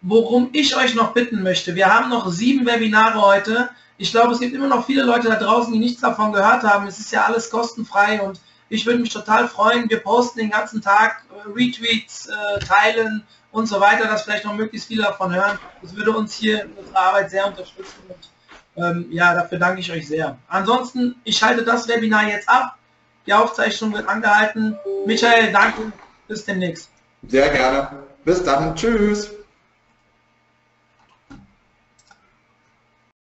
worum ich euch noch bitten möchte, wir haben noch sieben Webinare heute. Ich glaube, es gibt immer noch viele Leute da draußen, die nichts davon gehört haben. Es ist ja alles kostenfrei und ich würde mich total freuen. Wir posten den ganzen Tag äh, Retweets, äh, teilen und so weiter, dass vielleicht noch möglichst viele davon hören. Das würde uns hier in unserer Arbeit sehr unterstützen und ähm, ja, dafür danke ich euch sehr. Ansonsten, ich schalte das Webinar jetzt ab. Die Aufzeichnung wird angehalten. Michael, danke. Bis demnächst. Sehr gerne. Bis dann. Tschüss.